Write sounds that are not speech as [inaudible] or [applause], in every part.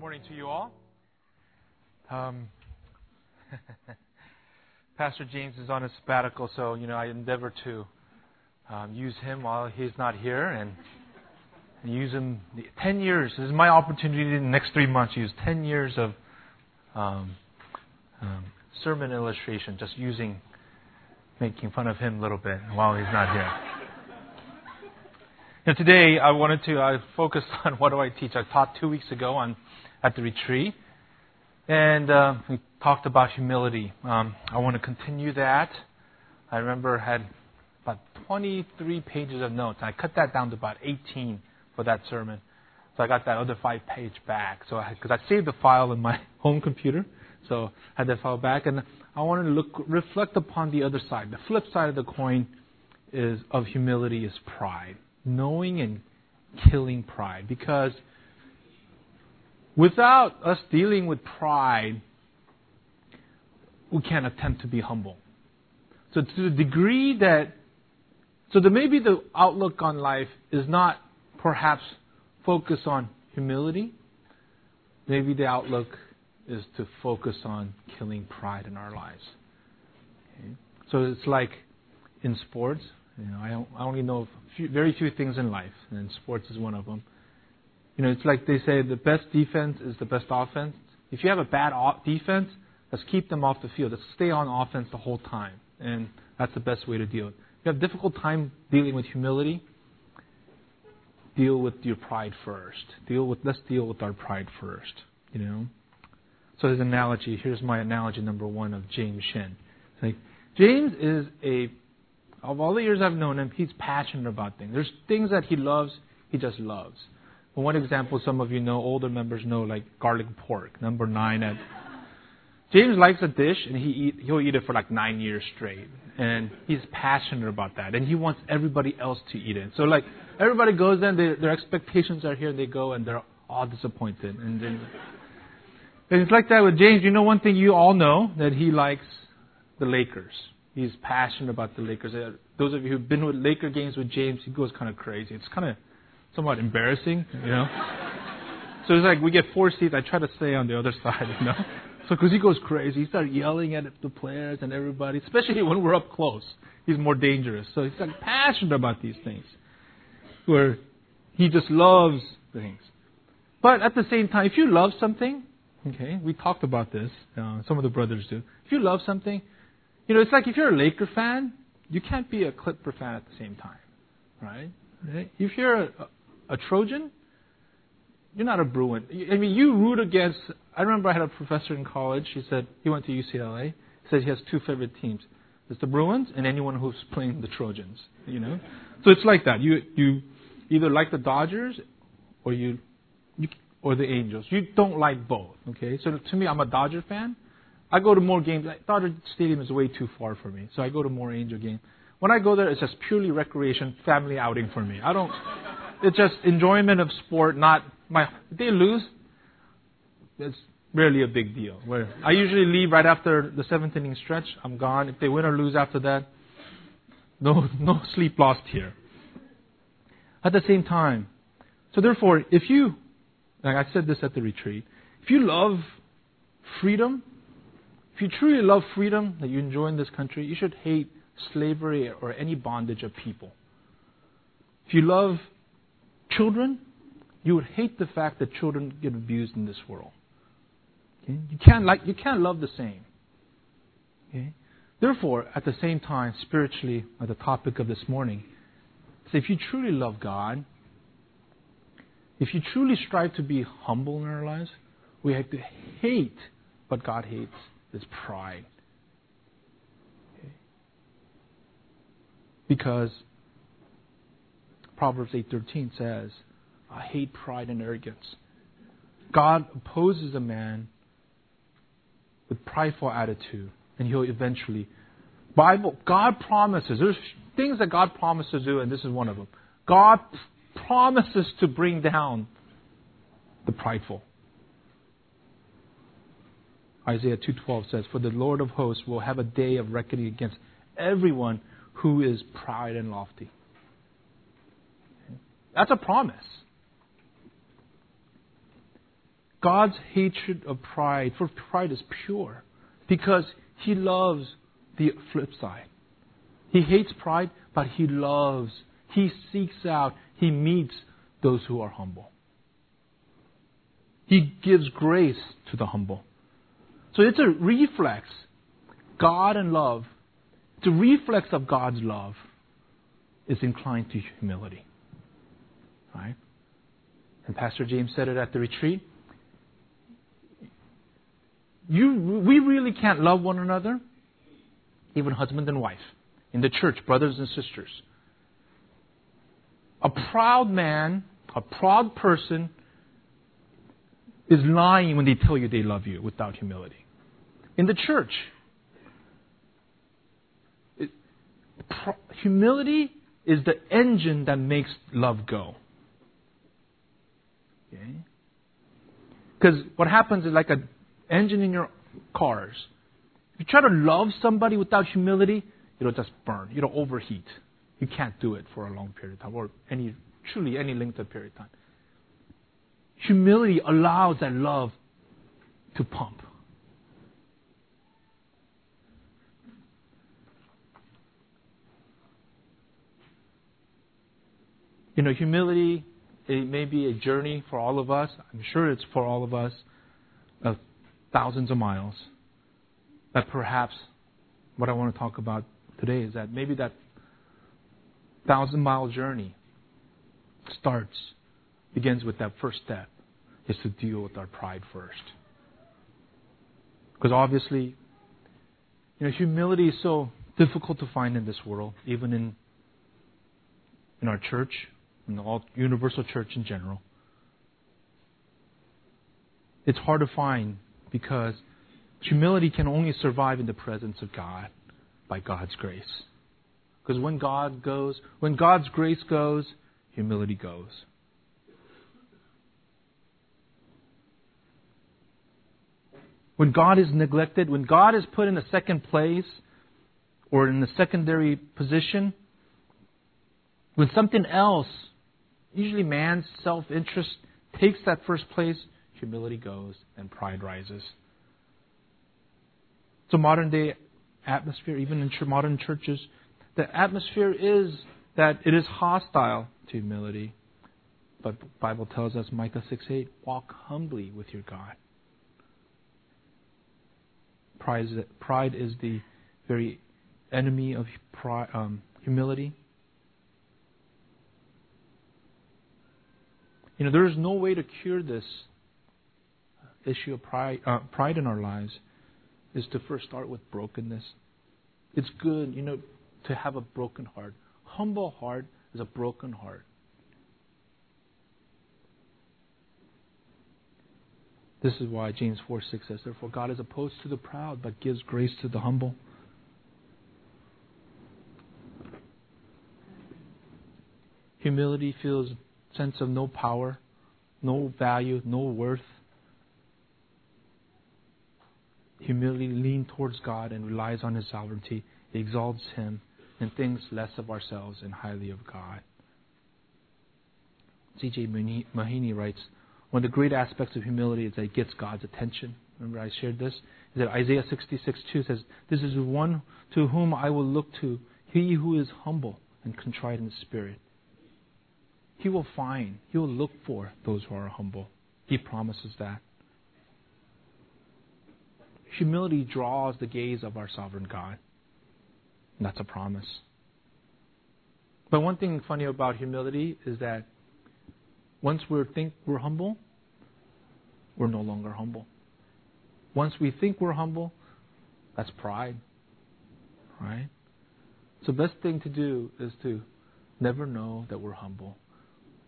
morning to you all. Um, [laughs] Pastor James is on a sabbatical, so you know I endeavor to um, use him while he's not here and use him. Ten years. This is my opportunity in the next three months. Use ten years of um, um, sermon illustration, just using, making fun of him a little bit while he's not here. Now today I wanted to uh, focus [laughs] on what do I teach. I taught two weeks ago on at the retreat. And uh, we talked about humility. Um, I want to continue that. I remember I had about 23 pages of notes. I cut that down to about 18 for that sermon. So I got that other five page back. So because I, I, saved the file in my [laughs] home computer, so I had that file back, and I wanted to look reflect upon the other side. The flip side of the coin is of humility is pride, knowing and killing pride, because Without us dealing with pride, we can't attempt to be humble. So to the degree that, so that maybe the outlook on life is not perhaps focus on humility. Maybe the outlook is to focus on killing pride in our lives. Okay? So it's like in sports. You know, I, only know few, very few things in life, and sports is one of them. You know, it's like they say the best defense is the best offense. If you have a bad defense, let's keep them off the field. Let's stay on offense the whole time. And that's the best way to deal. If you have a difficult time dealing with humility, deal with your pride first. Deal with let's deal with our pride first. You know? So his analogy, here's my analogy number one of James Shin. Like, James is a of all the years I've known him, he's passionate about things. There's things that he loves, he just loves. One example some of you know, older members know, like garlic pork, number nine at. [laughs] James likes a dish and he eat, he'll eat it for like nine years straight, and he's passionate about that, and he wants everybody else to eat it. So like everybody goes in, they, their expectations are here, and they go and they're all disappointed, and then. And it's like that with James. You know one thing you all know that he likes the Lakers. He's passionate about the Lakers. Uh, those of you who've been with Laker games with James, he goes kind of crazy. It's kind of somewhat embarrassing, you know. so it's like we get four seats. I try to stay on the other [laughs] side, you know. So because he goes crazy, he starts yelling at the players and everybody, especially when we're up close. He's more dangerous. So he's like passionate about these things, where he just loves things. But at the same time, if you love something, okay, we talked about this. Uh, some of the brothers do. If you love something, you know, it's like if you're a Laker fan, you can't be a Clipper fan at the same time, right? right? If you're a, a Trojan, you're not a Bruin. I mean, you root against. I remember I had a professor in college. He said he went to UCLA. He said he has two favorite teams: it's the Bruins and anyone who's playing the Trojans. You know, so it's like that. You you either like the Dodgers or you, you or the Angels. You don't like both. Okay, so to me, I'm a Dodger fan. I go to more games. Dodger Stadium is way too far for me, so I go to more Angel games. When I go there, it's just purely recreation, family outing for me. I don't it's just enjoyment of sport, not my. If they lose, it's rarely a big deal. Where I usually leave right after the seventh inning stretch, I'm gone. If they win or lose after that, no [laughs] no sleep lost here. At the same time, so therefore, if you, like I said this at the retreat, if you love freedom, if you truly love freedom that you enjoy in this country, you should hate slavery or any bondage of people. If you love children, you would hate the fact that children get abused in this world. Okay? You can't like you can't love the same. Okay? Therefore, at the same time, spiritually, at the topic of this morning, so if you truly love God, if you truly strive to be humble in our lives, we have to hate what God hates is pride. Okay? Because Proverbs 8:13 says, "I hate pride and arrogance." God opposes a man with prideful attitude, and he'll eventually. Bible, God promises. There's things that God promises to do, and this is one of them. God promises to bring down the prideful. Isaiah 2:12 says, "For the Lord of hosts will have a day of reckoning against everyone who is proud and lofty." That's a promise. God's hatred of pride, for pride is pure, because He loves the flip side. He hates pride, but He loves, He seeks out, He meets those who are humble. He gives grace to the humble. So it's a reflex. God and love, it's a reflex of God's love, is inclined to humility. Right? And Pastor James said it at the retreat. You, we really can't love one another, even husband and wife, in the church, brothers and sisters. A proud man, a proud person, is lying when they tell you they love you without humility. In the church, it, humility is the engine that makes love go. Okay? Because what happens is like an engine in your cars. If you try to love somebody without humility, it'll just burn. It'll overheat. You can't do it for a long period of time, or any truly any length of period of time. Humility allows that love to pump. You know, humility it may be a journey for all of us. I'm sure it's for all of us of thousands of miles. But perhaps what I want to talk about today is that maybe that thousand mile journey starts, begins with that first step, is to deal with our pride first. Because obviously, you know, humility is so difficult to find in this world, even in in our church, the all universal church in general. It's hard to find because humility can only survive in the presence of God by God's grace. Because when God goes, when God's grace goes, humility goes. When God is neglected, when God is put in a second place or in a secondary position, when something else Usually, man's self interest takes that first place, humility goes, and pride rises. So, modern day atmosphere, even in modern churches, the atmosphere is that it is hostile to humility. But the Bible tells us, Micah 6 8, walk humbly with your God. Pride is, pride is the very enemy of um, humility. You know, there is no way to cure this issue of pride, uh, pride in our lives is to first start with brokenness. It's good, you know, to have a broken heart. Humble heart is a broken heart. This is why James 4 6 says, Therefore, God is opposed to the proud, but gives grace to the humble. Humility feels sense of no power, no value, no worth. Humility leans towards God and relies on His sovereignty, exalts Him, and thinks less of ourselves and highly of God. C.J. Mahaney writes, one of the great aspects of humility is that it gets God's attention. Remember, I shared this? Is that Isaiah 66 2 says, This is one to whom I will look to, he who is humble and contrite in spirit he will find, He will look for those who are humble. He promises that. Humility draws the gaze of our sovereign God. And that's a promise. But one thing funny about humility is that once we think we're humble, we're no longer humble. Once we think we're humble, that's pride. Right? So the best thing to do is to never know that we're humble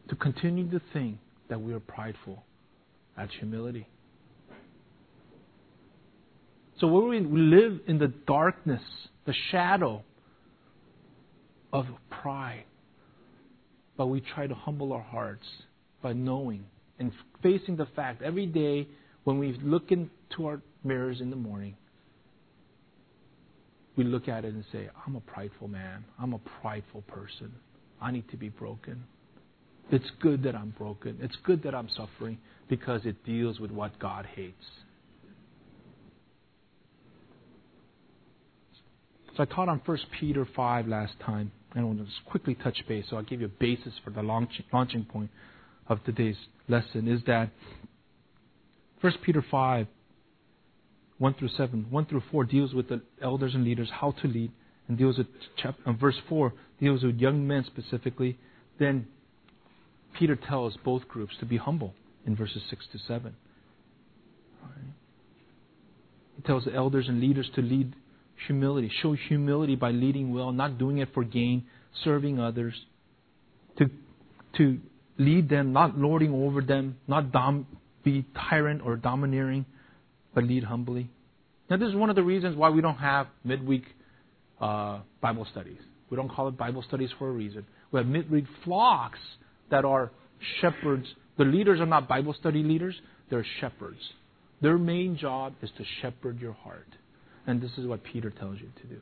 to continue to think that we are prideful. That's humility. So we live in the darkness, the shadow of pride, but we try to humble our hearts by knowing and facing the fact every day when we look into our mirrors in the morning, we look at it and say, I'm a prideful man. I'm a prideful person. I need to be broken. It's good that I'm broken. It's good that I'm suffering because it deals with what God hates. So I taught on 1 Peter 5 last time. And I want to just quickly touch base, so I'll give you a basis for the launching point of today's lesson. Is that 1 Peter 5, 1 through 7, 1 through 4 deals with the elders and leaders, how to lead, and deals with chapter, verse 4 deals with young men specifically. Then Peter tells both groups to be humble in verses 6 to 7. Right. He tells the elders and leaders to lead humility. Show humility by leading well, not doing it for gain, serving others. To, to lead them, not lording over them, not dom- be tyrant or domineering, but lead humbly. Now, this is one of the reasons why we don't have midweek uh, Bible studies. We don't call it Bible studies for a reason. We have midweek flocks that are shepherds. The leaders are not Bible study leaders, they're shepherds. Their main job is to shepherd your heart. And this is what Peter tells you to do.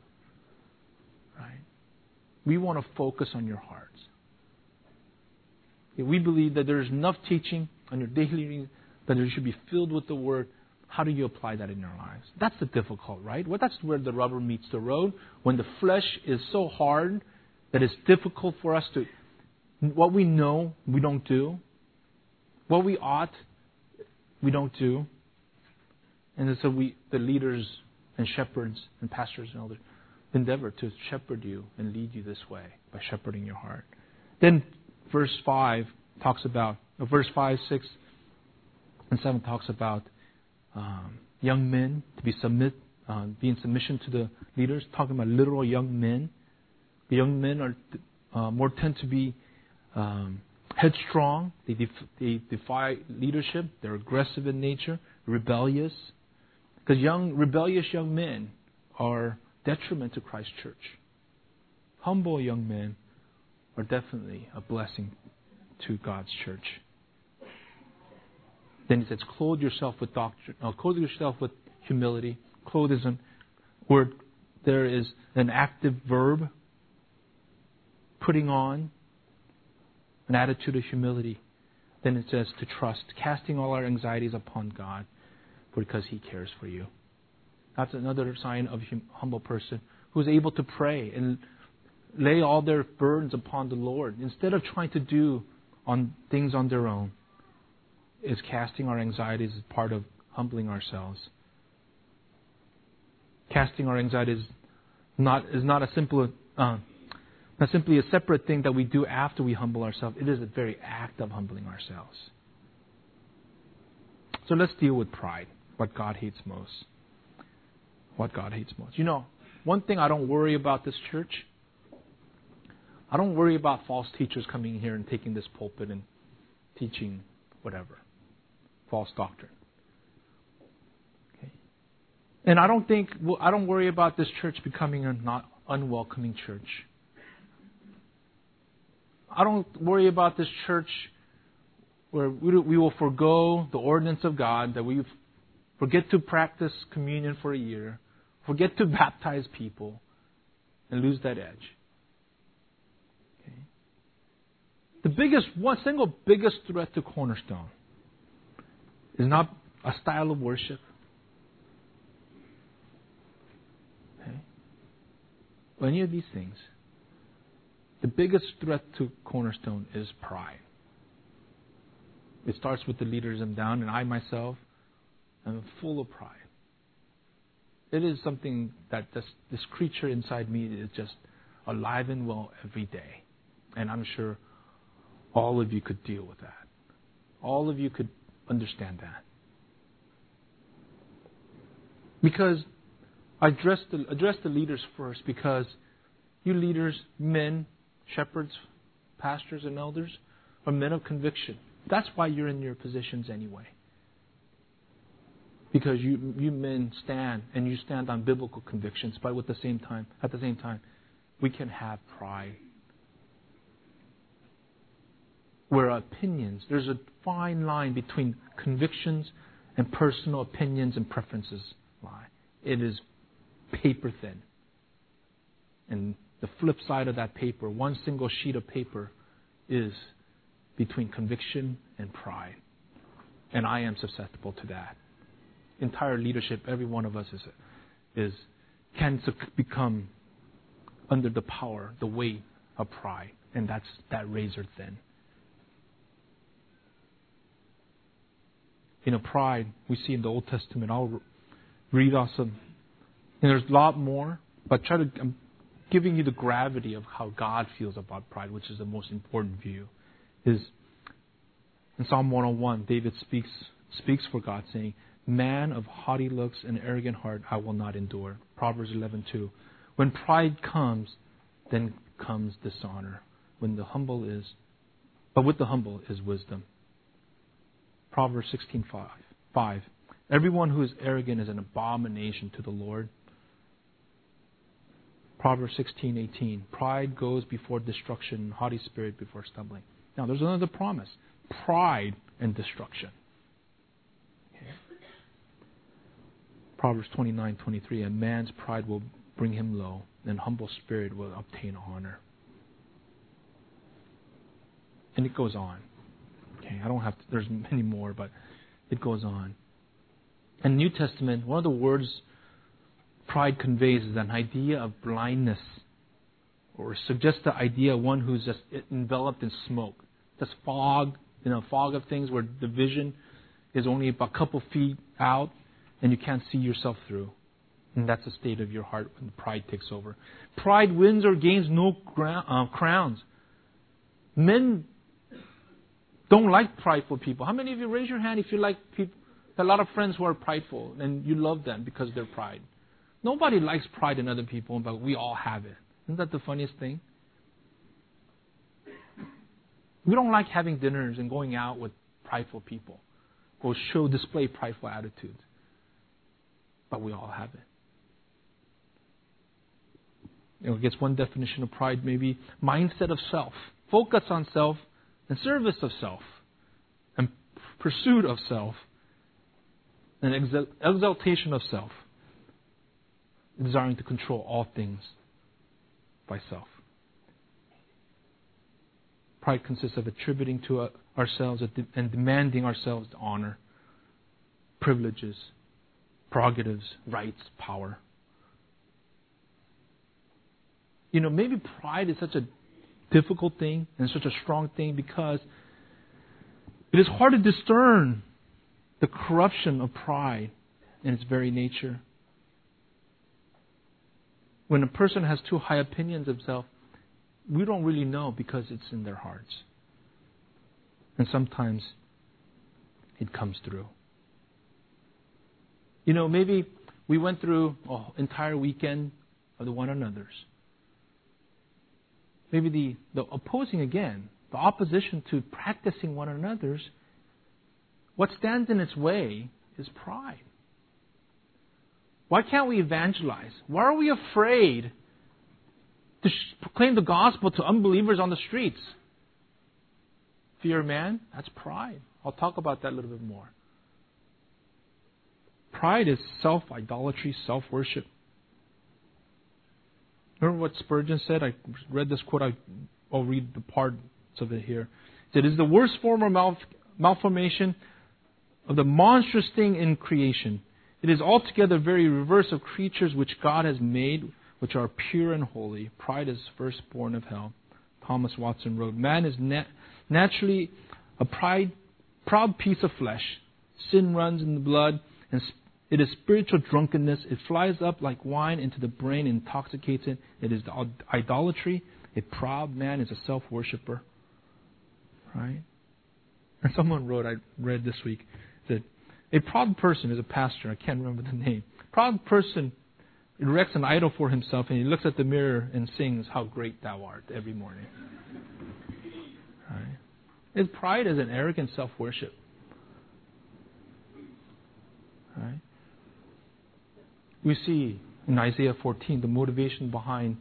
Right? We want to focus on your hearts. We believe that there is enough teaching on your daily reading that you should be filled with the Word. How do you apply that in your lives? That's the difficult, right? Well, that's where the rubber meets the road. When the flesh is so hard that it's difficult for us to, what we know, we don't do. What we ought, we don't do. And so we, the leaders and shepherds and pastors and elders endeavor to shepherd you and lead you this way by shepherding your heart. Then verse 5 talks about, uh, verse 5, 6, and 7 talks about um, young men to be submit, uh, be in submission to the leaders, talking about literal young men. The young men are uh, more tend to be um, headstrong. They, def- they defy leadership. They're aggressive in nature, rebellious. Because young, rebellious young men are detriment to Christ's church. Humble young men are definitely a blessing to God's church. Then he says, clothe yourself with doctrine, no, clothe yourself with humility. Clothe is a word, there is an active verb, putting on an attitude of humility. Then it says to trust, casting all our anxieties upon God because He cares for you. That's another sign of a humble person who's able to pray and lay all their burdens upon the Lord instead of trying to do on things on their own. Is casting our anxieties as part of humbling ourselves. Casting our anxieties not is not a simple uh, not simply a separate thing that we do after we humble ourselves. It is a very act of humbling ourselves. So let's deal with pride what God hates most. What God hates most. You know, one thing I don't worry about this church, I don't worry about false teachers coming here and taking this pulpit and teaching whatever, false doctrine. Okay. And I don't think I don't worry about this church becoming a not unwelcoming church. I don't worry about this church where we will forego the ordinance of God that we've forget to practice communion for a year, forget to [laughs] baptize people, and lose that edge. Okay? The biggest, one single biggest threat to Cornerstone is not a style of worship. Any of these things. The biggest threat to Cornerstone is pride. It starts with the leaders and down, and I myself I'm full of pride. It is something that this, this creature inside me is just alive and well every day. And I'm sure all of you could deal with that. All of you could understand that. Because I address the, address the leaders first because you leaders, men, shepherds, pastors, and elders, are men of conviction. That's why you're in your positions anyway because you you men stand and you stand on biblical convictions, but at the same time, at the same time, we can have pride. Where opinions, there's a fine line between convictions and personal opinions and preferences lie. It is paper thin. And the flip side of that paper, one single sheet of paper, is between conviction and pride. And I am susceptible to that. Entire leadership, every one of us is, is can become under the power, the weight of pride. And that's that razor thin. You know, pride we see in the Old Testament. I'll read off some. And there's a lot more, but try to. I'm giving you the gravity of how God feels about pride, which is the most important view. Is in Psalm 101, David speaks speaks for God, saying, "Man of haughty looks and arrogant heart, I will not endure." Proverbs 11:2. When pride comes, then comes dishonor. When the humble is, but with the humble is wisdom. Proverbs 16:5. 5. Everyone who is arrogant is an abomination to the Lord. Proverbs 16:18. Pride goes before destruction, haughty spirit before stumbling. Now, there's another promise: pride and destruction. Okay. Proverbs 29:23. A man's pride will bring him low, and humble spirit will obtain honor. And it goes on. Okay, I don't have to, there's many more, but it goes on. In the New Testament, one of the words pride conveys is an idea of blindness, or suggests the idea of one who's just enveloped in smoke, just fog, you know, fog of things where the vision is only a couple feet out and you can't see yourself through. And that's the state of your heart when pride takes over. Pride wins or gains no uh, crowns. Men don't like prideful people. How many of you raise your hand if you like people? A lot of friends who are prideful and you love them because they're pride. Nobody likes pride in other people, but we all have it. Isn't that the funniest thing? We don't like having dinners and going out with prideful people or show display prideful attitudes. But we all have it. You know, I guess one definition of pride maybe mindset of self, focus on self, and service of self, and pursuit of self, and exaltation of self, desiring to control all things by self. Pride consists of attributing to uh, ourselves and demanding ourselves honor, privileges, prerogatives, rights, power. You know, maybe pride is such a difficult thing and such a strong thing because it is hard to discern the corruption of pride in its very nature. When a person has too high opinions of self, we don't really know because it's in their hearts. And sometimes it comes through. You know, maybe we went through an entire weekend of the one another's maybe the, the opposing again, the opposition to practicing one another's, what stands in its way is pride. Why can't we evangelize? Why are we afraid to proclaim the gospel to unbelievers on the streets? Fear man? That's pride. I'll talk about that a little bit more. Pride is self idolatry, self worship. Remember what Spurgeon said? I read this quote. I, will read the parts of it here. He said, It is the worst form of mal- malformation of the monstrous thing in creation. It is altogether very reverse of creatures which God has made, which are pure and holy. Pride is firstborn of hell. Thomas Watson wrote, Man is nat- naturally a pride, proud piece of flesh. Sin runs in the blood, and it is spiritual drunkenness. It flies up like wine into the brain, intoxicates it. It is idolatry. A proud man is a self worshiper. Right? And someone wrote, I read this week, a proud person is a pastor. I can't remember the name. Proud person erects an idol for himself and he looks at the mirror and sings, How great thou art, every morning. Right? Pride is an arrogant self worship. Right? we see in Isaiah 14 the motivation behind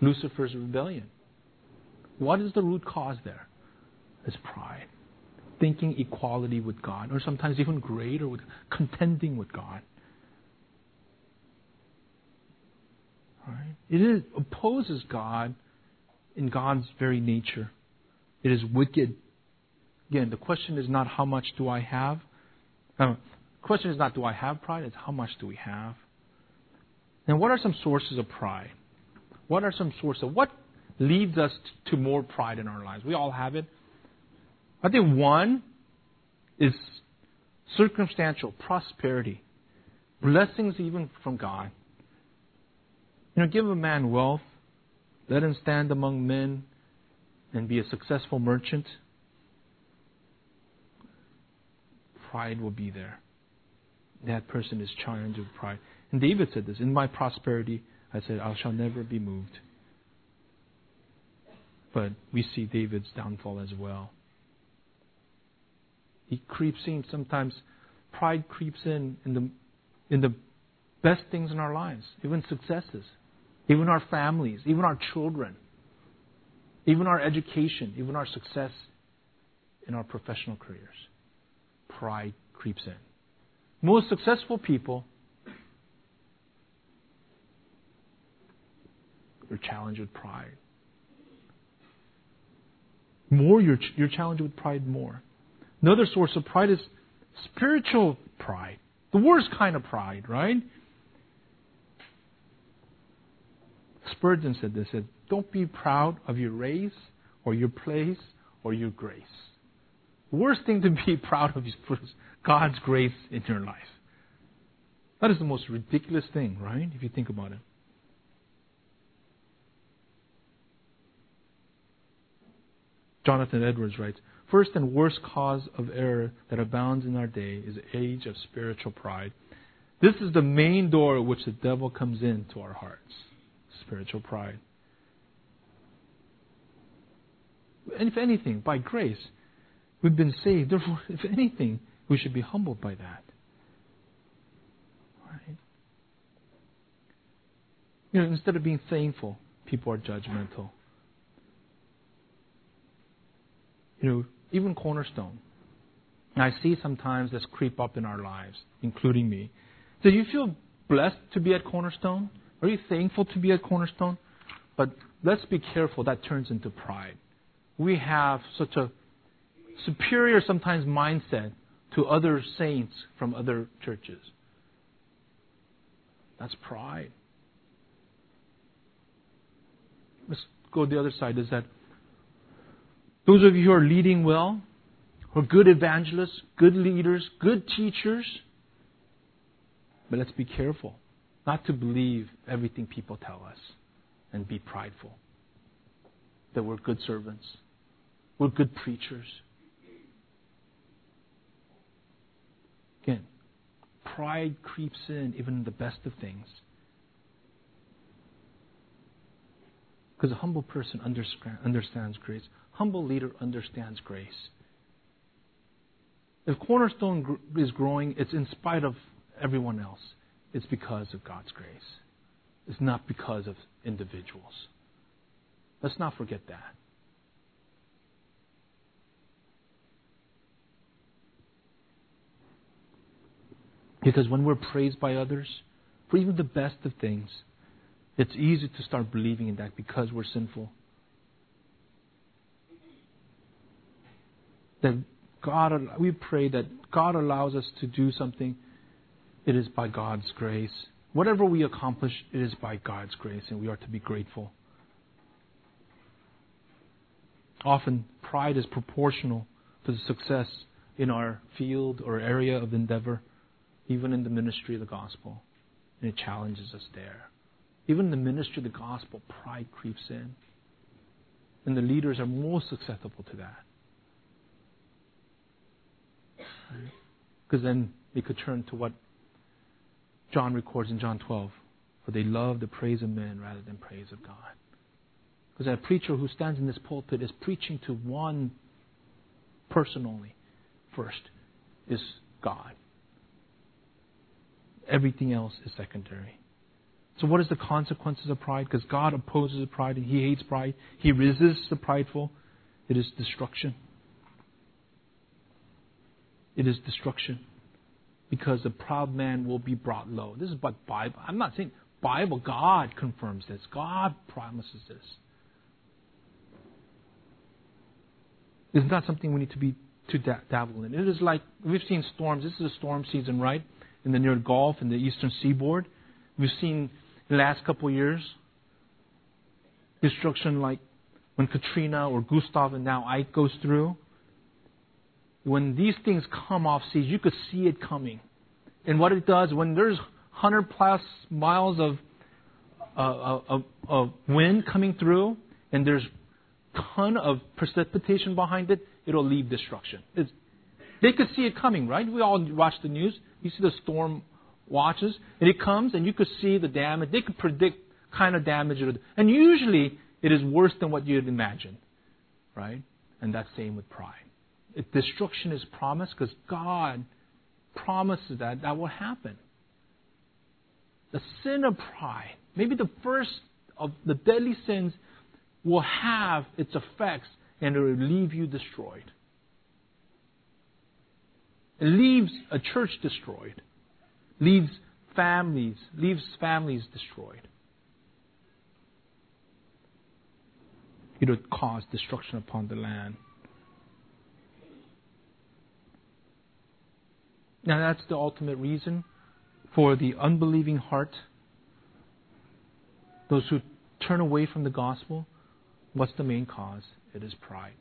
Lucifer's rebellion. What is the root cause there? It's pride. Thinking equality with God, or sometimes even greater, with contending with God. Right? It is, opposes God in God's very nature. It is wicked. Again, the question is not how much do I have. Uh, the question is not do I have pride, it's how much do we have. And what are some sources of pride? What are some sources of what leads us to more pride in our lives? We all have it. I think one is circumstantial prosperity, blessings even from God. You know, give a man wealth, let him stand among men and be a successful merchant. Pride will be there. That person is challenged with pride. And David said this In my prosperity, I said, I shall never be moved. But we see David's downfall as well. He creeps in. Sometimes pride creeps in in the, in the best things in our lives, even successes, even our families, even our children, even our education, even our success in our professional careers. Pride creeps in. Most successful people are challenged with pride. More you're, you're challenged with pride more. Another source of pride is spiritual pride. The worst kind of pride, right? Spurgeon said this, said, don't be proud of your race or your place or your grace. Worst thing to be [laughs] proud of is God's grace in your life. That is the most ridiculous thing, right? If you think about it. Jonathan Edwards writes First and worst cause of error that abounds in our day is the age of spiritual pride. This is the main door which the devil comes into our hearts spiritual pride. And if anything, by grace, we've been saved. Therefore, if anything, we should be humbled by that. Right? You know, instead of being thankful, people are judgmental. You know, even Cornerstone. I see sometimes this creep up in our lives, including me. Do you feel blessed to be at Cornerstone? Are you thankful to be at Cornerstone? But let's be careful, that turns into pride. We have such a superior, sometimes, mindset to other saints from other churches. That's pride. Let's go the other side. Is that those of you who are leading well, who are good evangelists, good leaders, good teachers, but let's be careful not to believe everything people tell us and be prideful. That we're good servants, we're good preachers. Again, pride creeps in even in the best of things. Because a humble person understands grace. Humble leader understands grace. If Cornerstone is growing, it's in spite of everyone else. It's because of God's grace. It's not because of individuals. Let's not forget that. Because when we're praised by others, for even the best of things, it's easy to start believing in that because we're sinful. That God, we pray that God allows us to do something, it is by God's grace. Whatever we accomplish, it is by God's grace, and we are to be grateful. Often, pride is proportional to the success in our field or area of endeavor, even in the ministry of the gospel. And it challenges us there. Even in the ministry of the gospel, pride creeps in. And the leaders are most susceptible to that. Because then they could turn to what John records in John 12 for they love the praise of men rather than praise of God. Because a preacher who stands in this pulpit is preaching to one person only. First is God. Everything else is secondary. So, what is the consequences of pride? Because God opposes pride and He hates pride. He resists the prideful. It is destruction. It is destruction. Because the proud man will be brought low. This is what Bible. I'm not saying Bible. God confirms this. God promises this. It's not something we need to be to da- dabble in. It is like we've seen storms. This is a storm season, right? In the near Gulf and the eastern seaboard. We've seen the last couple of years destruction like when Katrina or Gustav and now Ike goes through. When these things come off seas, you could see it coming. And what it does, when there's 100 plus miles of, uh, of, of wind coming through, and there's ton of precipitation behind it, it'll leave destruction. It's, they could see it coming, right? We all watch the news. You see the storm watches, and it comes, and you could see the damage. They could predict kind of damage, and usually it is worse than what you'd imagine, right? And that's same with pride. If destruction is promised, because God promises that that will happen. The sin of pride, maybe the first of the deadly sins, will have its effects and it will leave you destroyed. It leaves a church destroyed, leaves families, leaves families destroyed. It would cause destruction upon the land. Now, that's the ultimate reason for the unbelieving heart, those who turn away from the gospel. What's the main cause? It is pride.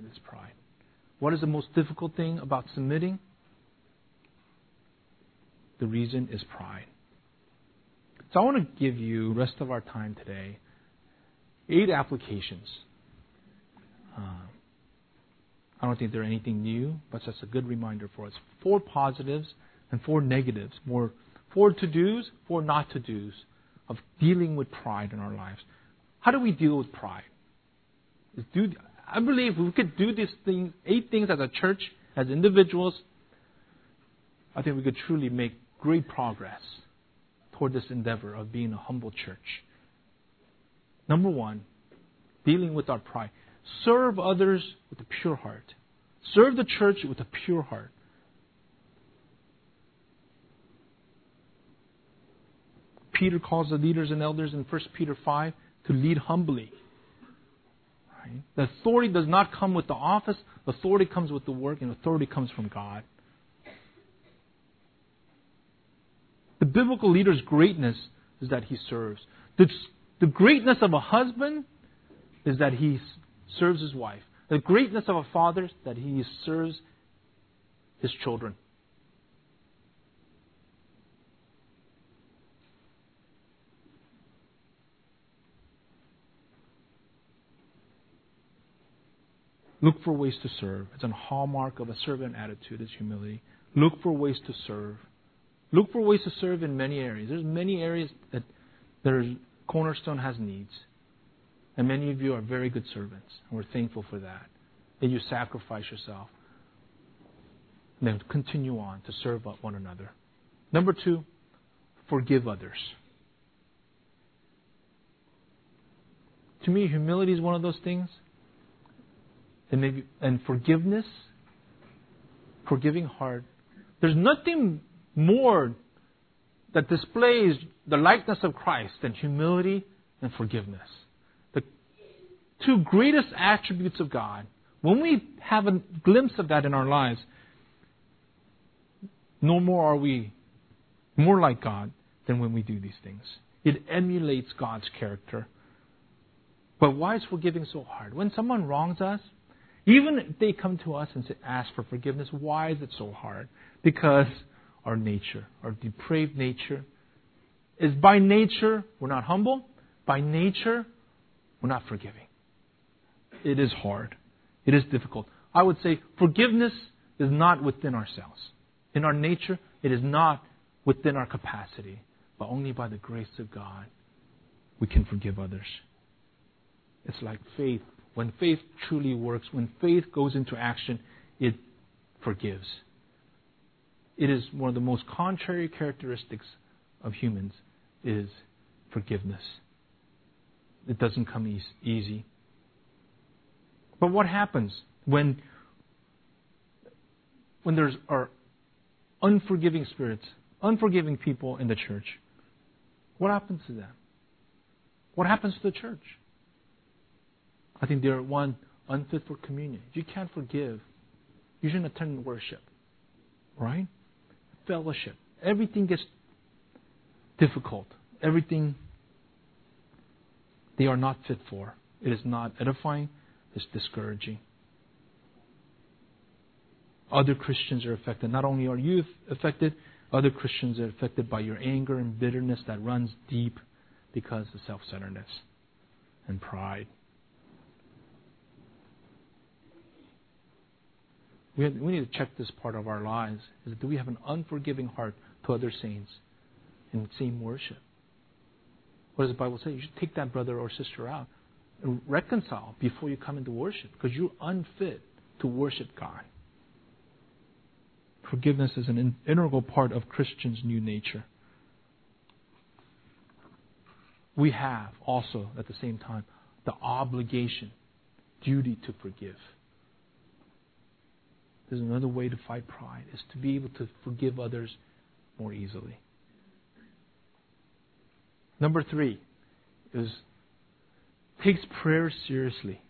It is pride. What is the most difficult thing about submitting? The reason is pride. So I want to give you rest of our time today eight applications. Uh, I don't think they're anything new, but that's a good reminder for us. Four positives and four negatives. More four to dos, four not to dos of dealing with pride in our lives. How do we deal with pride? I believe we could do these things, eight things as a church, as individuals, I think we could truly make great progress toward this endeavor of being a humble church. Number one, dealing with our pride. Serve others with a pure heart. Serve the church with a pure heart. Peter calls the leaders and elders in 1 Peter 5 to lead humbly. Right? The authority does not come with the office, authority comes with the work, and authority comes from God. The biblical leader's greatness is that he serves. The, the greatness of a husband is that he serves his wife. The greatness of a father is that he serves his children. Look for ways to serve. It's a hallmark of a servant attitude is humility. Look for ways to serve. Look for ways to serve in many areas. There's many areas that there's Cornerstone has needs. And many of you are very good servants, and we're thankful for that. That you sacrifice yourself. And then continue on to serve one another. Number two, forgive others. To me, humility is one of those things and maybe and forgiveness, forgiving heart. There's nothing more that displays the likeness of Christ than humility and forgiveness. Two greatest attributes of God. When we have a glimpse of that in our lives, no more are we more like God than when we do these things. It emulates God's character. But why is forgiving so hard? When someone wrongs us, even if they come to us and ask for forgiveness, why is it so hard? Because our nature, our depraved nature, is by nature we're not humble. By nature, we're not forgiving. It is hard. It is difficult. I would say forgiveness is not within ourselves. In our nature, it is not within our capacity, but only by the grace of God we can forgive others. It's like faith when faith truly works, when faith goes into action, it forgives. It is one of the most contrary characteristics of humans is forgiveness. It doesn't come easy. But what happens when when there's are unforgiving spirits, unforgiving people in the church? What happens to them? What happens to the church? I think they're one unfit for communion. If You can't forgive You shouldn't attend worship. Right? Fellowship. Everything gets difficult. Everything they are not fit for. It is not edifying, it's discouraging. Other Christians are affected. Not only are you affected, other Christians are affected by your anger and bitterness that runs deep because of self centeredness and pride. We, have, we need to check this part of our lives. Is do we have an unforgiving heart to other saints in same worship? What does the Bible say? You should take that brother or sister out reconcile before you come into worship because you're unfit to worship God. Forgiveness is an integral part of Christians' new nature. We have also, at the same time, the obligation, duty to forgive. There's another way to fight pride, is to be able to forgive others more easily. Number three is takes prayer seriously.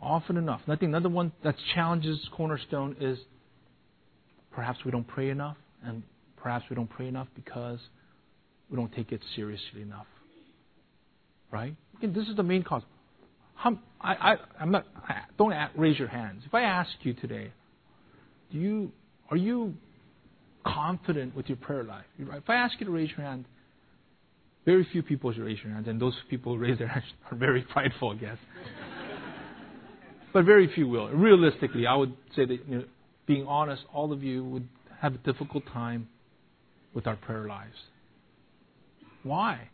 Often enough. I think another one that challenges Cornerstone is perhaps we don't pray enough, and perhaps we don't pray enough because we don't take it seriously enough. Right? Again, this is the main cause. I, I, I'm not. I, don't raise your hands. If I ask you today, do you are you confident with your prayer life. If I ask you to raise your hand, very few people should raise their hands, and those people who raise their hands [laughs] are very prideful, I guess. [laughs] but very few will. Realistically, I would say that, you know, being honest, all of you would have a difficult time with our prayer lives. Why?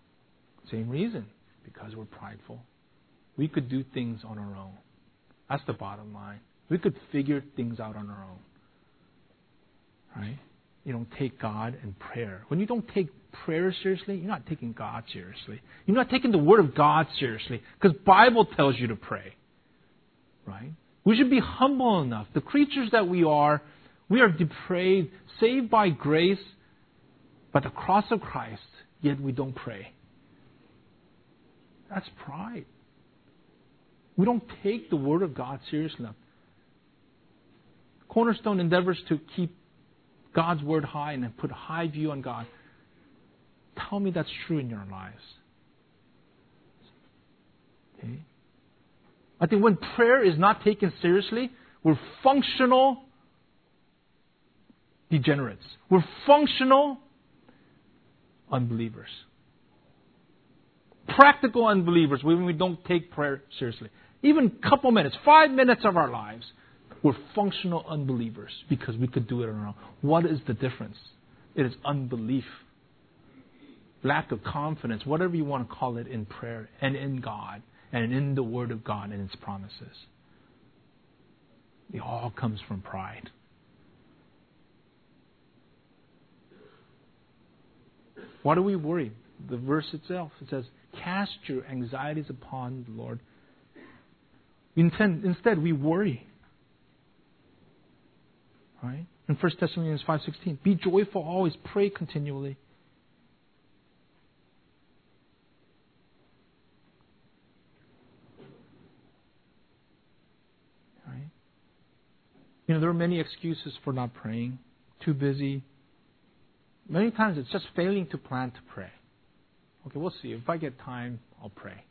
Same reason. Because we're prideful. We could do things on our own. That's the bottom line. We could figure things out on our own. Right? you don't take God and prayer. When you don't take prayer seriously, you're not taking God seriously. You're not taking the Word of God seriously because Bible tells you to pray. Right? We should be humble enough. The creatures that we are, we are depraved, saved by grace, by the cross of Christ, yet we don't pray. That's pride. We don't take the Word of God seriously enough. Cornerstone endeavors to keep God's word high and put a high view on God. Tell me that's true in your lives. Okay? I think when prayer is not taken seriously, we're functional degenerates. We're functional unbelievers. Practical unbelievers when we don't take prayer seriously. Even a couple minutes, five minutes of our lives, we're functional unbelievers because we could do it on our own. What is the difference? It is unbelief, lack of confidence, whatever you want to call it, in prayer and in God and in the Word of God and its promises. It all comes from pride. Why do we worry? The verse itself it says, "Cast your anxieties upon the Lord." Instead, we worry. Right? In 1 Thessalonians 5.16, be joyful always, pray continually. Right? You know, there are many excuses for not praying. Too busy. Many times it's just failing to plan to pray. Okay, we'll see. If I get time, I'll pray.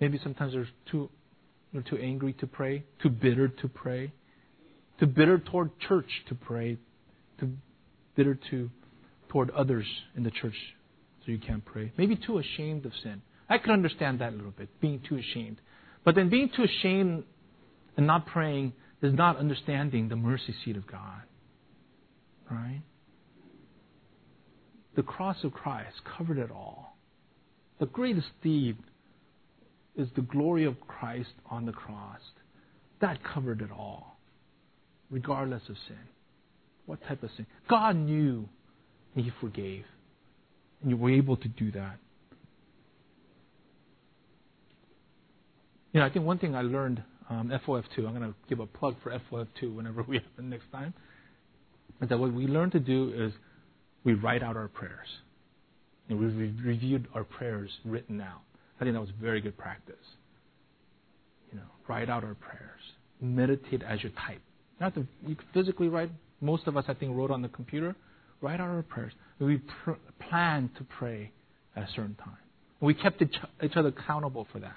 Maybe sometimes there's too you're too angry to pray, too bitter to pray, too bitter toward church to pray, too bitter to toward others in the church so you can't pray. Maybe too ashamed of sin. I could understand that a little bit, being too ashamed. But then being too ashamed and not praying is not understanding the mercy seat of God. Right? The cross of Christ covered it all. The greatest deed is the glory of Christ on the cross. That covered it all, regardless of sin. What type of sin? God knew, and He forgave. And you were able to do that. You know, I think one thing I learned um, FOF2, I'm going to give a plug for FOF2 whenever [laughs] we have it next time, is that what we learn to do is we write out our prayers. And we reviewed our prayers written out. I think that was very good practice. You know, write out our prayers. Meditate as you type. Not to, you physically write. Most of us, I think, wrote on the computer. Write out our prayers. We pr- plan to pray at a certain time. We kept each, each other accountable for that.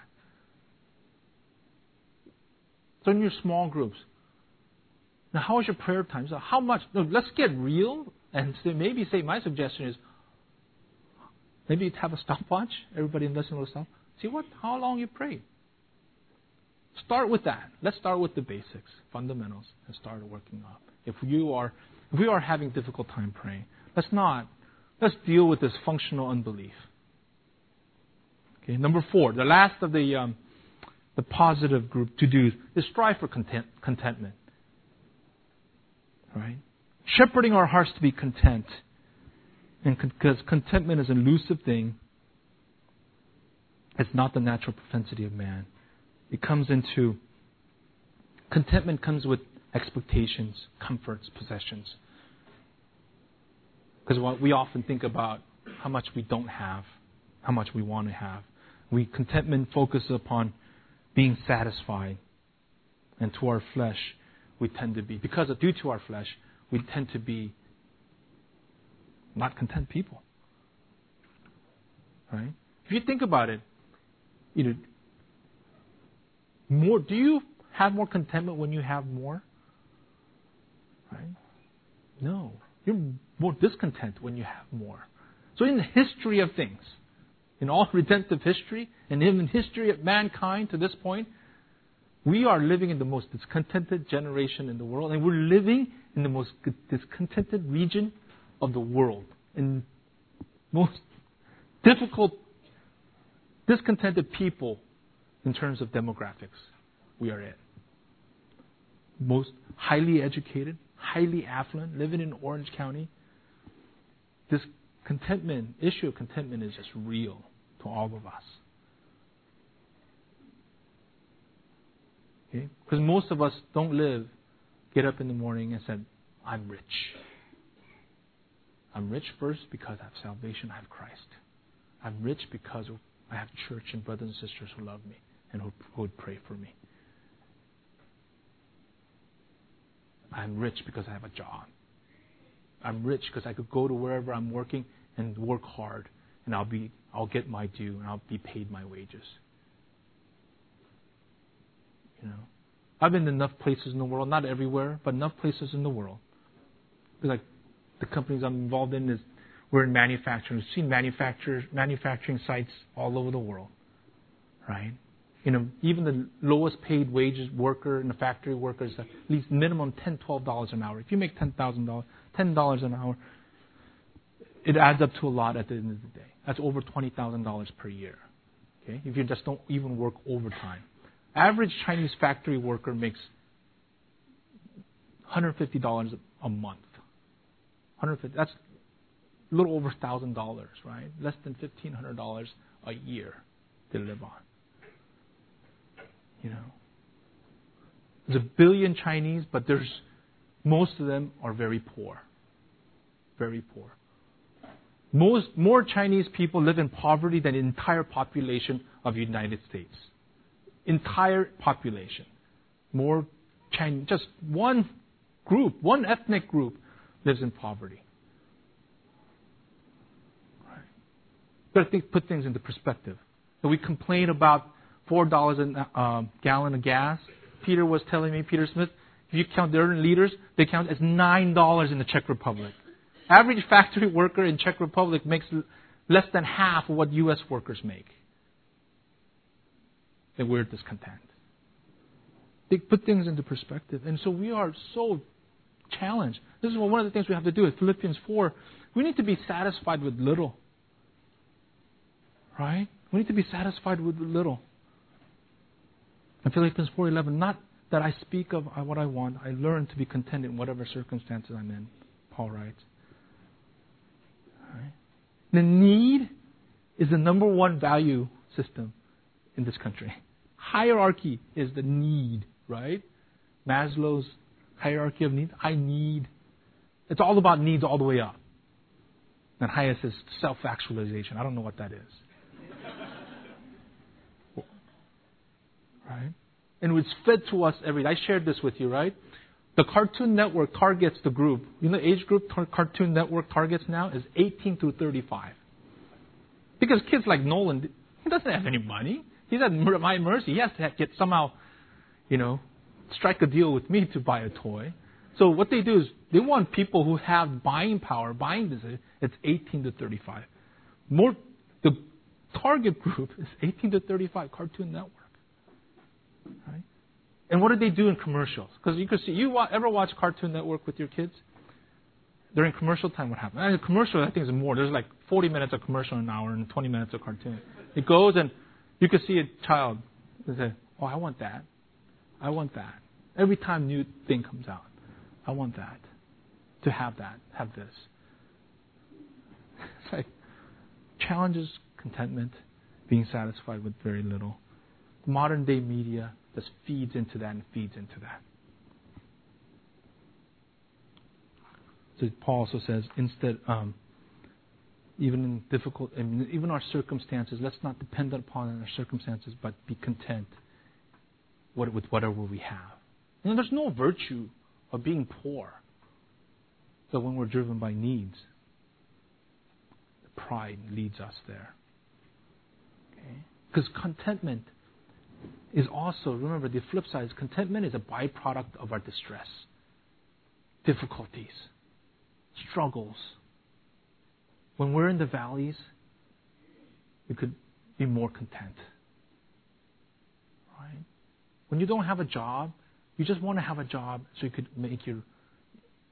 So in your small groups, now how is your prayer time? So how much? No, let's get real and say, maybe say my suggestion is maybe you have a stopwatch. Everybody listen to stuff. See what how long you pray. Start with that. Let's start with the basics, fundamentals, and start working up. If you are if we are having difficult time praying, let's not let's deal with this functional unbelief. Okay, number four, the last of the um, the positive group to do is strive for content, contentment. Right? Shepherding our hearts to be content. And because contentment is an elusive thing, it's not the natural propensity of man. It comes into contentment comes with expectations, comforts, possessions. Because what we often think about how much we don't have, how much we want to have. We contentment focuses upon being satisfied. And to our flesh, we tend to be, because of, due to our flesh, we tend to be not content people. Right? If you think about it, you know, more, do you have more contentment when you have more? Right? No. You're more discontent when you have more. So in the history of things, in all redemptive history, and even history of mankind to this point, we are living in the most discontented generation in the world, and we're living in the most discontented region of the world, in most difficult, discontented people in terms of demographics we are in. Most highly educated, highly affluent, living in Orange County. This contentment, issue of contentment is just real to all of us. Okay? Because most of us don't live, get up in the morning and say, I'm rich. I'm rich first because I have salvation, I have Christ. I'm rich because I have church and brothers and sisters who love me and who, who would pray for me. I'm rich because I have a job. I'm rich because I could go to wherever I'm working and work hard, and I'll be I'll get my due and I'll be paid my wages. You know, I've been in enough places in the world, not everywhere, but enough places in the world. Like the companies I'm involved in is we're in manufacturing. We've seen manufacturers, manufacturing sites all over the world, right? You know, even the lowest paid wages worker in the factory worker is at least minimum ten, twelve dollars an hour. If you make ten thousand dollars, ten dollars an hour, it adds up to a lot at the end of the day. That's over twenty thousand dollars per year. Okay, if you just don't even work overtime. Average Chinese factory worker makes $150 a month. 150 that's a little over $1,000, right? Less than $1,500 a year to live on. You know, there's a billion Chinese, but there's most of them are very poor. Very poor. Most more Chinese people live in poverty than the entire population of the United States. Entire population. More Chinese, just one group, one ethnic group lives in poverty. Right. Got to put things into perspective. We complain about four dollars a uh, gallon of gas. Peter was telling me, Peter Smith, if you count their leaders, they count as nine dollars in the Czech Republic. Average factory worker in Czech Republic makes less than half of what U.S. workers make. And we're discontent. They put things into perspective. And so we are so challenged. This is one of the things we have to do with Philippians 4. We need to be satisfied with little. Right? We need to be satisfied with little. In Philippians 4:11, not that I speak of uh, what I want, I learn to be content in whatever circumstances I'm in. Paul writes. The need is the number one value system in this country. Hierarchy is the need, right? Maslow's hierarchy of needs. I need. It's all about needs all the way up. And highest is self actualization. I don't know what that is. [laughs] right? and it's fed to us every day. I shared this with you, right? The Cartoon Network targets the group. You know, age group Cartoon Network targets now is 18 through 35. Because kids like Nolan, he doesn't have any money. He's at my mercy. He has to get somehow, you know, strike a deal with me to buy a toy. So what they do is they want people who have buying power, buying decision. It's 18 to 35. More, the target group is 18 to 35 Cartoon Network. Right? And what do they do in commercials? Because you can see, you ever watch Cartoon Network with your kids? During commercial time, what happens? And commercial, I think, is more. There's like 40 minutes of commercial an hour and 20 minutes of cartoon. It goes and you can see a child say, "Oh, I want that. I want that." Every time new thing comes out, I want that. To have that, have this. It's like challenges contentment, being satisfied with very little. Modern day media just feeds into that and feeds into that. So Paul also says, instead, um, even in difficult, even our circumstances, let's not depend upon our circumstances, but be content with whatever we have. You know, there's no virtue of being poor. So when we're driven by needs, pride leads us there. Because contentment is also, remember, the flip side is contentment is a byproduct of our distress, difficulties, struggles. When we're in the valleys, we could be more content. Right? When you don't have a job, you just want to have a job so you could make your,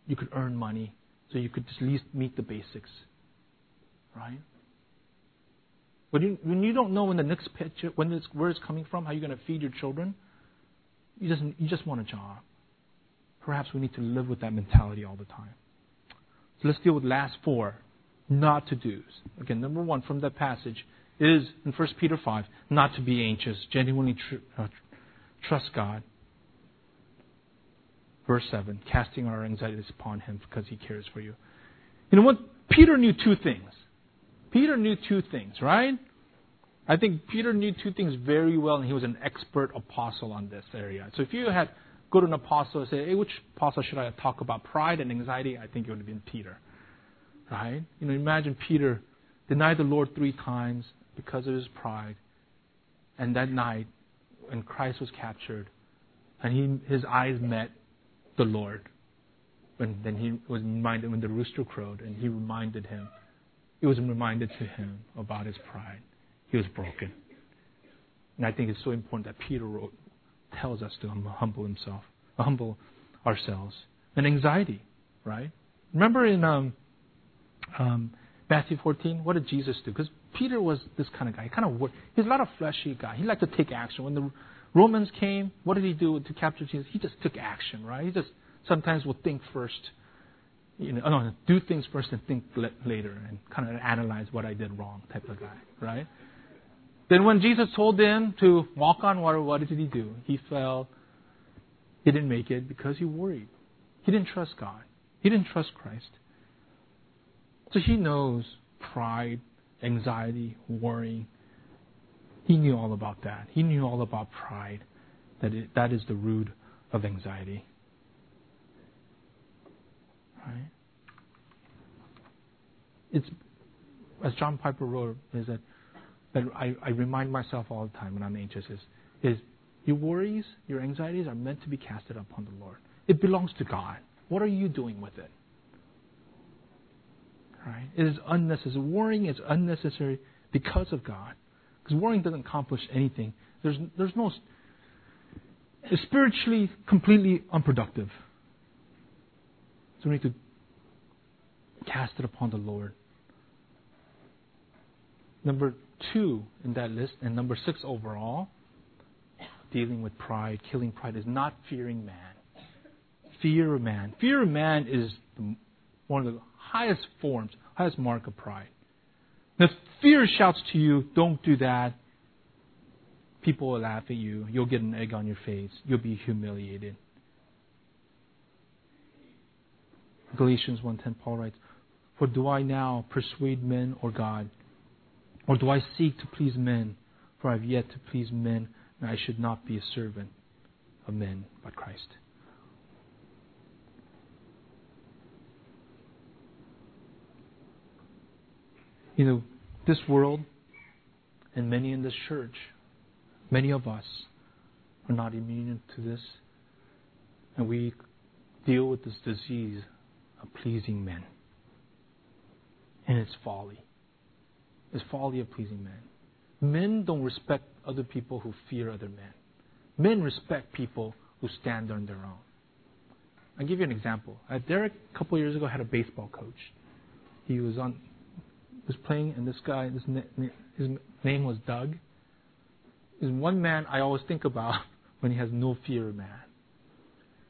you could earn money, so you could at least meet the basics. Right? When you, when you don't know when the next picture, when where it's coming from, how you're going to feed your children, you just, you just want a job. Perhaps we need to live with that mentality all the time. So let's deal with last four not to do's. Again, number one from that passage is in 1 Peter 5 not to be anxious, genuinely tr- uh, trust God. Verse 7 casting our anxieties upon Him because He cares for you. You know what? Peter knew two things. Peter knew two things, right? I think Peter knew two things very well, and he was an expert apostle on this area. So if you had go to an apostle and say, "Hey, which apostle should I talk about? Pride and anxiety?" I think it would have been Peter, right? You know, imagine Peter denied the Lord three times because of his pride, and that night, when Christ was captured, and he, his eyes met the Lord, when then he was reminded when the rooster crowed, and he reminded him it was reminded to him about his pride. He was broken. And I think it's so important that Peter wrote, tells us to humble himself, humble ourselves. And anxiety, right? Remember in um, um, Matthew 14, what did Jesus do? Because Peter was this kind of guy. He kind of worked. he's not a fleshy guy. He liked to take action. When the Romans came, what did he do to capture Jesus? He just took action, right? He just sometimes would think first you know, oh, no, do things first and think later and kind of analyze what I did wrong type of guy, right? Then when Jesus told them to walk on water, what did he do? He fell. He didn't make it because he worried. He didn't trust God. He didn't trust Christ. So he knows pride, anxiety, worrying. He knew all about that. He knew all about pride, that it, that is the root of anxiety. Right? It's as John Piper wrote is that that I, I remind myself all the time when I'm anxious is is your worries, your anxieties are meant to be casted upon the Lord. It belongs to God. What are you doing with it? Right? It is unnecessary. Worrying is unnecessary because of God. Because worrying doesn't accomplish anything. There's there's no it's spiritually completely unproductive. So we need to cast it upon the Lord. Number two in that list, and number six overall, dealing with pride, killing pride, is not fearing man. Fear of man. Fear of man is one of the highest forms, highest mark of pride. Now, if fear shouts to you, don't do that, people will laugh at you. You'll get an egg on your face. You'll be humiliated. Galatians 1:10 Paul writes, "For do I now persuade men or God, or do I seek to please men? For I have yet to please men, and I should not be a servant of men but Christ. You know, this world and many in this church, many of us are not immune to this. And we deal with this disease of pleasing men. And it's folly. It's folly of pleasing men. Men don't respect other people who fear other men. Men respect people who stand on their own. I'll give you an example. Uh, Derek, a couple years ago, had a baseball coach. He was on, was playing, and this guy, this, his name was Doug. Is one man I always think about [laughs] when he has no fear of man.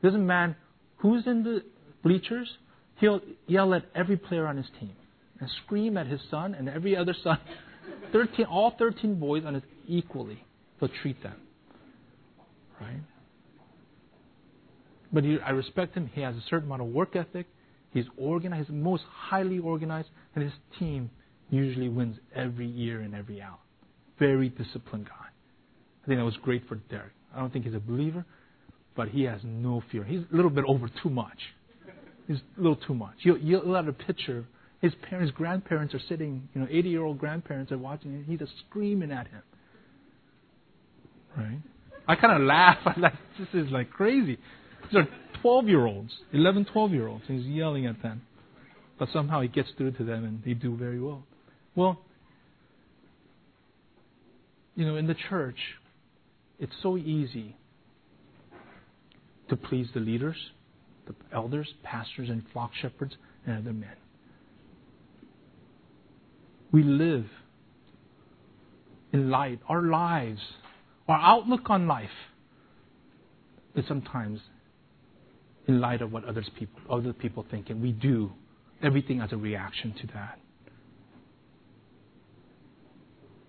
There's a man who's in the bleachers. He'll yell at every player on his team and scream at his son and every other son. [laughs] 13, all 13 boys on his equally. He'll treat them. Right? But he, I respect him. He has a certain amount of work ethic. He's organized, most highly organized, and his team usually wins every year and every out. Very disciplined guy. I think that was great for Derek. I don't think he's a believer, but he has no fear. He's a little bit over too much. He's a little too much. You'll, you'll have a picture. His parents, grandparents are sitting, you know, 80 year old grandparents are watching and he's just screaming at him. Right? I kind of laugh. [laughs] I'm like, this is like crazy. These are 12 year olds, 11, 12 year olds, and he's yelling at them. But somehow he gets through to them and they do very well. Well, you know, in the church, it's so easy to please the leaders, the elders, pastors, and flock shepherds, and other men. We live in light. Our lives, our outlook on life is sometimes in light of what others people, other people think, and we do everything as a reaction to that.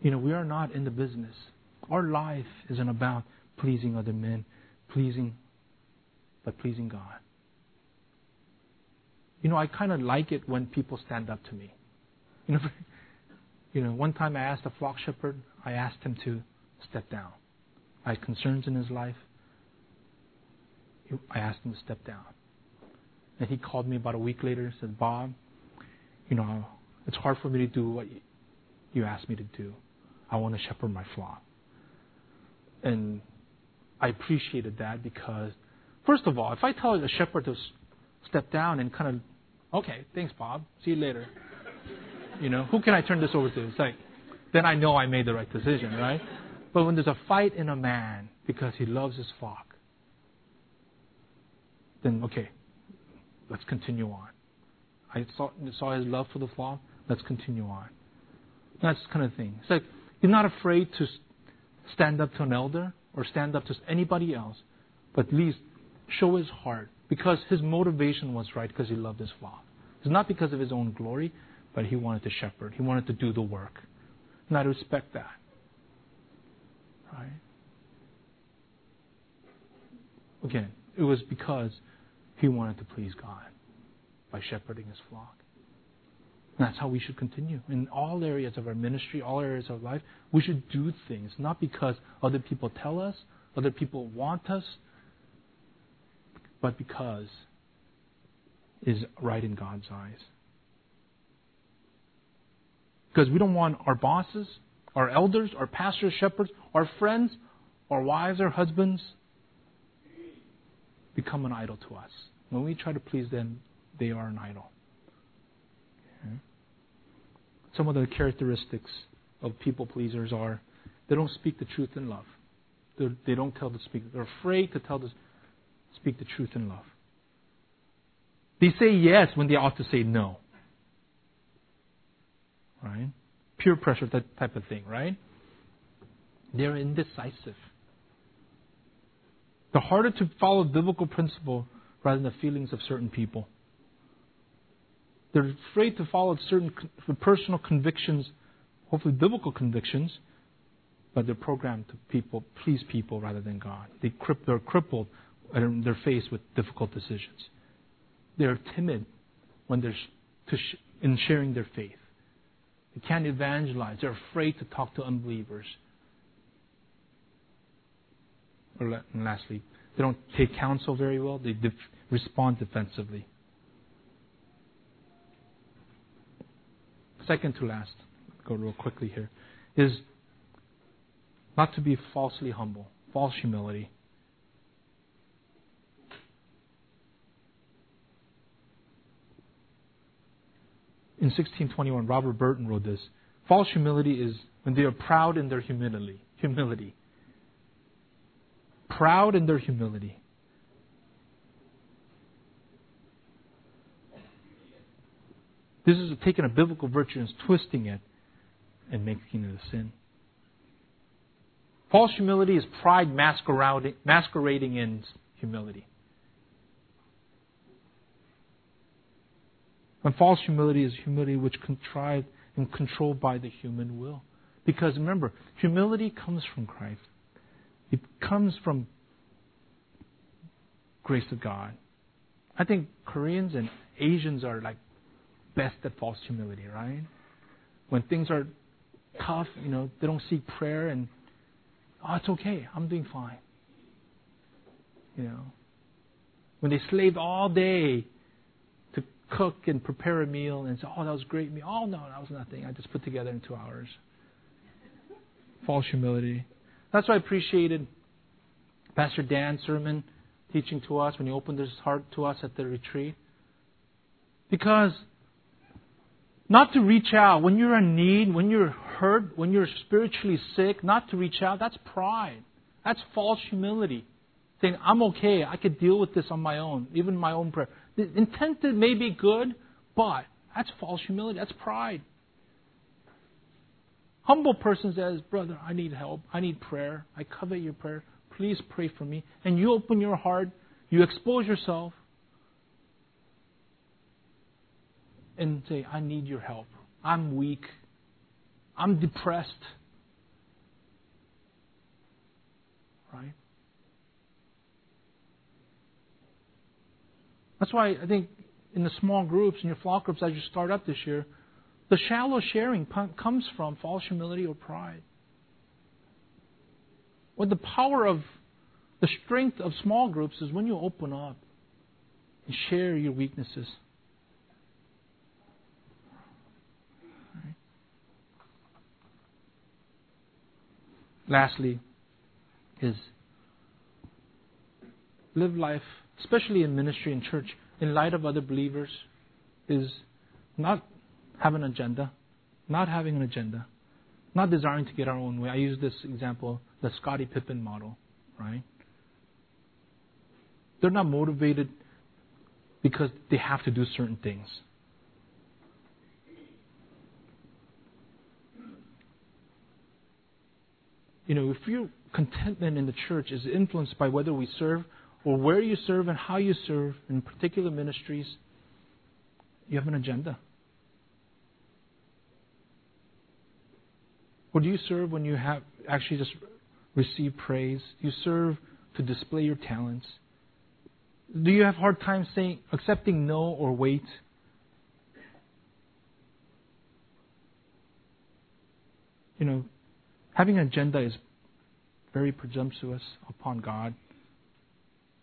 You know, we are not in the business. Our life isn't about pleasing other men, pleasing, but pleasing God. You know, I kind of like it when people stand up to me. You know, [laughs] you know, one time I asked a flock shepherd, I asked him to step down. I had concerns in his life. I asked him to step down. And he called me about a week later and said, Bob, you know, it's hard for me to do what you asked me to do. I want to shepherd my flock. And I appreciated that because, first of all, if I tell a shepherd to step down and kind of, okay, thanks, Bob, see you later. You know, who can I turn this over to? It's like, then I know I made the right decision, right? But when there's a fight in a man because he loves his flock, then okay, let's continue on. I saw, saw his love for the flock, let's continue on. That's kind of thing. It's like He's not afraid to stand up to an elder or stand up to anybody else, but at least show his heart because his motivation was right because he loved his flock. It's not because of his own glory, but he wanted to shepherd. He wanted to do the work. And I respect that. Right? Again, it was because he wanted to please God by shepherding his flock. And that's how we should continue. In all areas of our ministry, all areas of life, we should do things not because other people tell us, other people want us, but because is right in God's eyes. Because we don't want our bosses, our elders, our pastors, shepherds, our friends, our wives, our husbands become an idol to us. When we try to please them, they are an idol some of the characteristics of people pleasers are they don't speak the truth in love. They're, they do not tell the speak. They're afraid to tell the speak the truth in love. They say yes when they ought to say no. Right? Peer pressure, that type of thing, right? They're indecisive. They're harder to follow biblical principle rather than the feelings of certain people. They're afraid to follow certain personal convictions, hopefully biblical convictions, but they're programmed to people please people rather than God. They they're crippled and they're faced with difficult decisions. They're timid when they're sh- in sharing their faith. They can't evangelize. They're afraid to talk to unbelievers. And lastly, They don't take counsel very well. They def- respond defensively. Second to last, go real quickly here, is not to be falsely humble, false humility. In 1621, Robert Burton wrote this False humility is when they are proud in their humility. Humility. Proud in their humility. This is taking a biblical virtue and twisting it and making it a sin. False humility is pride masquerading, masquerading in humility. And false humility is humility which contrived and controlled by the human will. Because remember, humility comes from Christ. It comes from grace of God. I think Koreans and Asians are like best at false humility, right? When things are tough, you know, they don't seek prayer and oh, it's okay, I'm doing fine. You know, when they slaved all day cook and prepare a meal and say, oh, that was great meal. Oh no, that was nothing. I just put together in two hours. False humility. That's why I appreciated Pastor Dan's sermon teaching to us when he opened his heart to us at the retreat. Because not to reach out when you're in need, when you're hurt, when you're spiritually sick, not to reach out, that's pride. That's false humility. Saying, I'm okay, I could deal with this on my own, even my own prayer. The intent may be good, but that's false humility. That's pride. Humble person says, Brother, I need help. I need prayer. I covet your prayer. Please pray for me. And you open your heart, you expose yourself, and say, I need your help. I'm weak. I'm depressed. Right? That's why I think in the small groups, in your flock groups as you start up this year, the shallow sharing comes from false humility or pride. What the power of the strength of small groups is when you open up and share your weaknesses. Lastly, is live life, especially in ministry and church, in light of other believers, is not have an agenda, not having an agenda, not desiring to get our own way. I use this example, the Scottie Pippen model, right? They're not motivated because they have to do certain things. You know, if your contentment in the church is influenced by whether we serve or where you serve and how you serve in particular ministries, you have an agenda. Or do you serve when you have actually just receive praise? You serve to display your talents? Do you have hard time saying accepting no or wait? You know, having an agenda is very presumptuous upon God.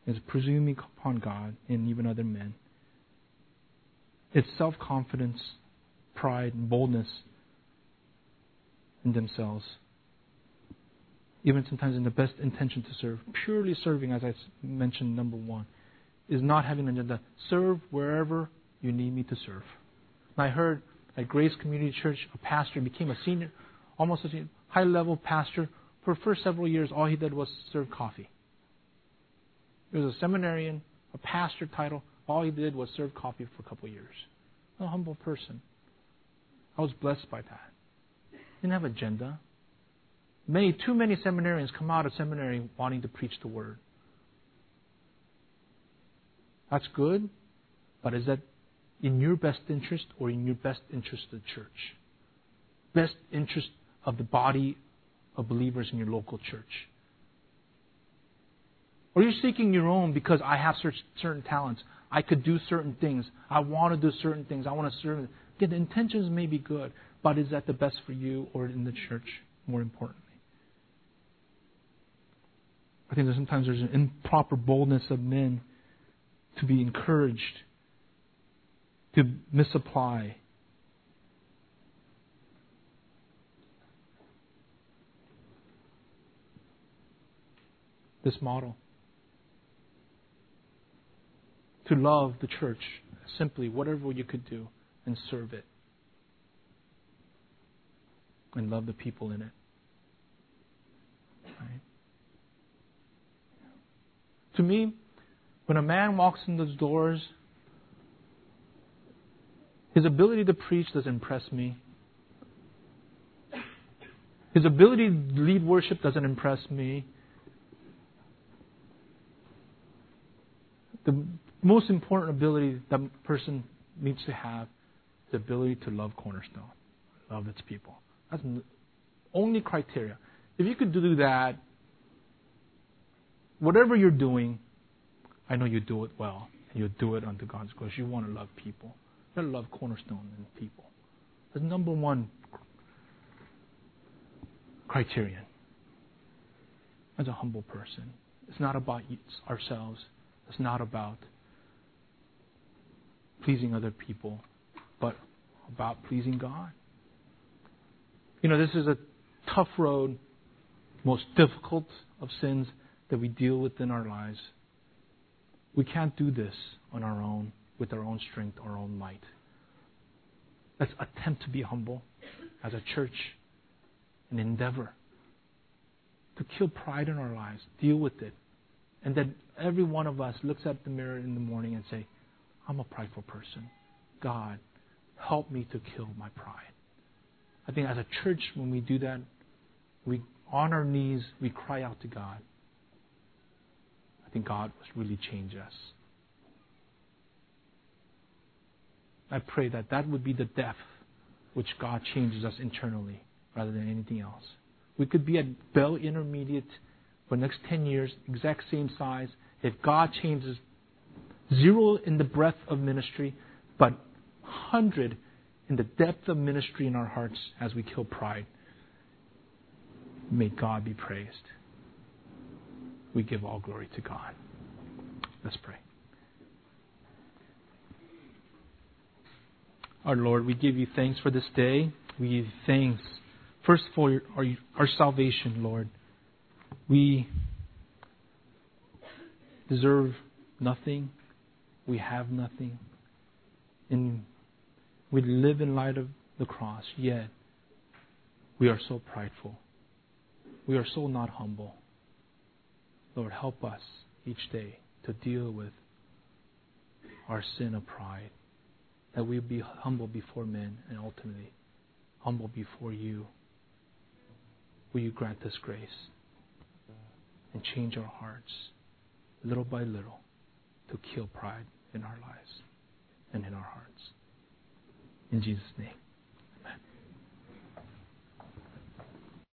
Is presuming upon God and even other men. It's self confidence, pride, and boldness in themselves. Even sometimes in the best intention to serve. Purely serving, as I mentioned, number one, is not having an agenda. Serve wherever you need me to serve. And I heard at Grace Community Church, a pastor became a senior, almost a high level pastor. For the first several years, all he did was serve coffee. He was a seminarian, a pastor title. All he did was serve coffee for a couple of years. A humble person. I was blessed by that didn't have agenda. Many, too many seminarians come out of seminary wanting to preach the word. That's good, but is that in your best interest or in your best interest of the church? Best interest of the body of believers in your local church? Or you're you seeking your own because I have certain talents? I could do certain things. I want to do certain things. I want to serve. Again, the intentions may be good, but is that the best for you or in the church, more importantly? I think that sometimes there's an improper boldness of men to be encouraged, to misapply. This model. To love the church simply, whatever you could do, and serve it. And love the people in it. Right? To me, when a man walks in those doors, his ability to preach does impress me. His ability to lead worship doesn't impress me. The most important ability that person needs to have is the ability to love Cornerstone, love its people. That's the only criteria. If you could do that, whatever you're doing, I know you do it well. You do it unto God's glory. You want to love people. You want to love Cornerstone and people. That's number one criterion. As a humble person, it's not about ourselves. It's not about pleasing other people, but about pleasing God. You know, this is a tough road, most difficult of sins that we deal with in our lives. We can't do this on our own, with our own strength, our own might. Let's attempt to be humble as a church, and endeavor to kill pride in our lives, deal with it, and that every one of us looks at the mirror in the morning and say, I'm a prideful person. God, help me to kill my pride. I think as a church, when we do that, we on our knees, we cry out to God. I think God must really change us. I pray that that would be the depth which God changes us internally rather than anything else. We could be at Bell Intermediate for the next 10 years, exact same size. If God changes zero in the breadth of ministry, but 100 in the depth of ministry in our hearts as we kill pride, may God be praised we give all glory to God. Let's pray. Our Lord, we give you thanks for this day. We give thanks first for our, our salvation, Lord. We deserve nothing. We have nothing. And we live in light of the cross, yet we are so prideful. We are so not humble. Lord, help us each day to deal with our sin of pride, that we be humble before men and ultimately humble before you. Will you grant us grace and change our hearts little by little to kill pride in our lives and in our hearts? In Jesus' name.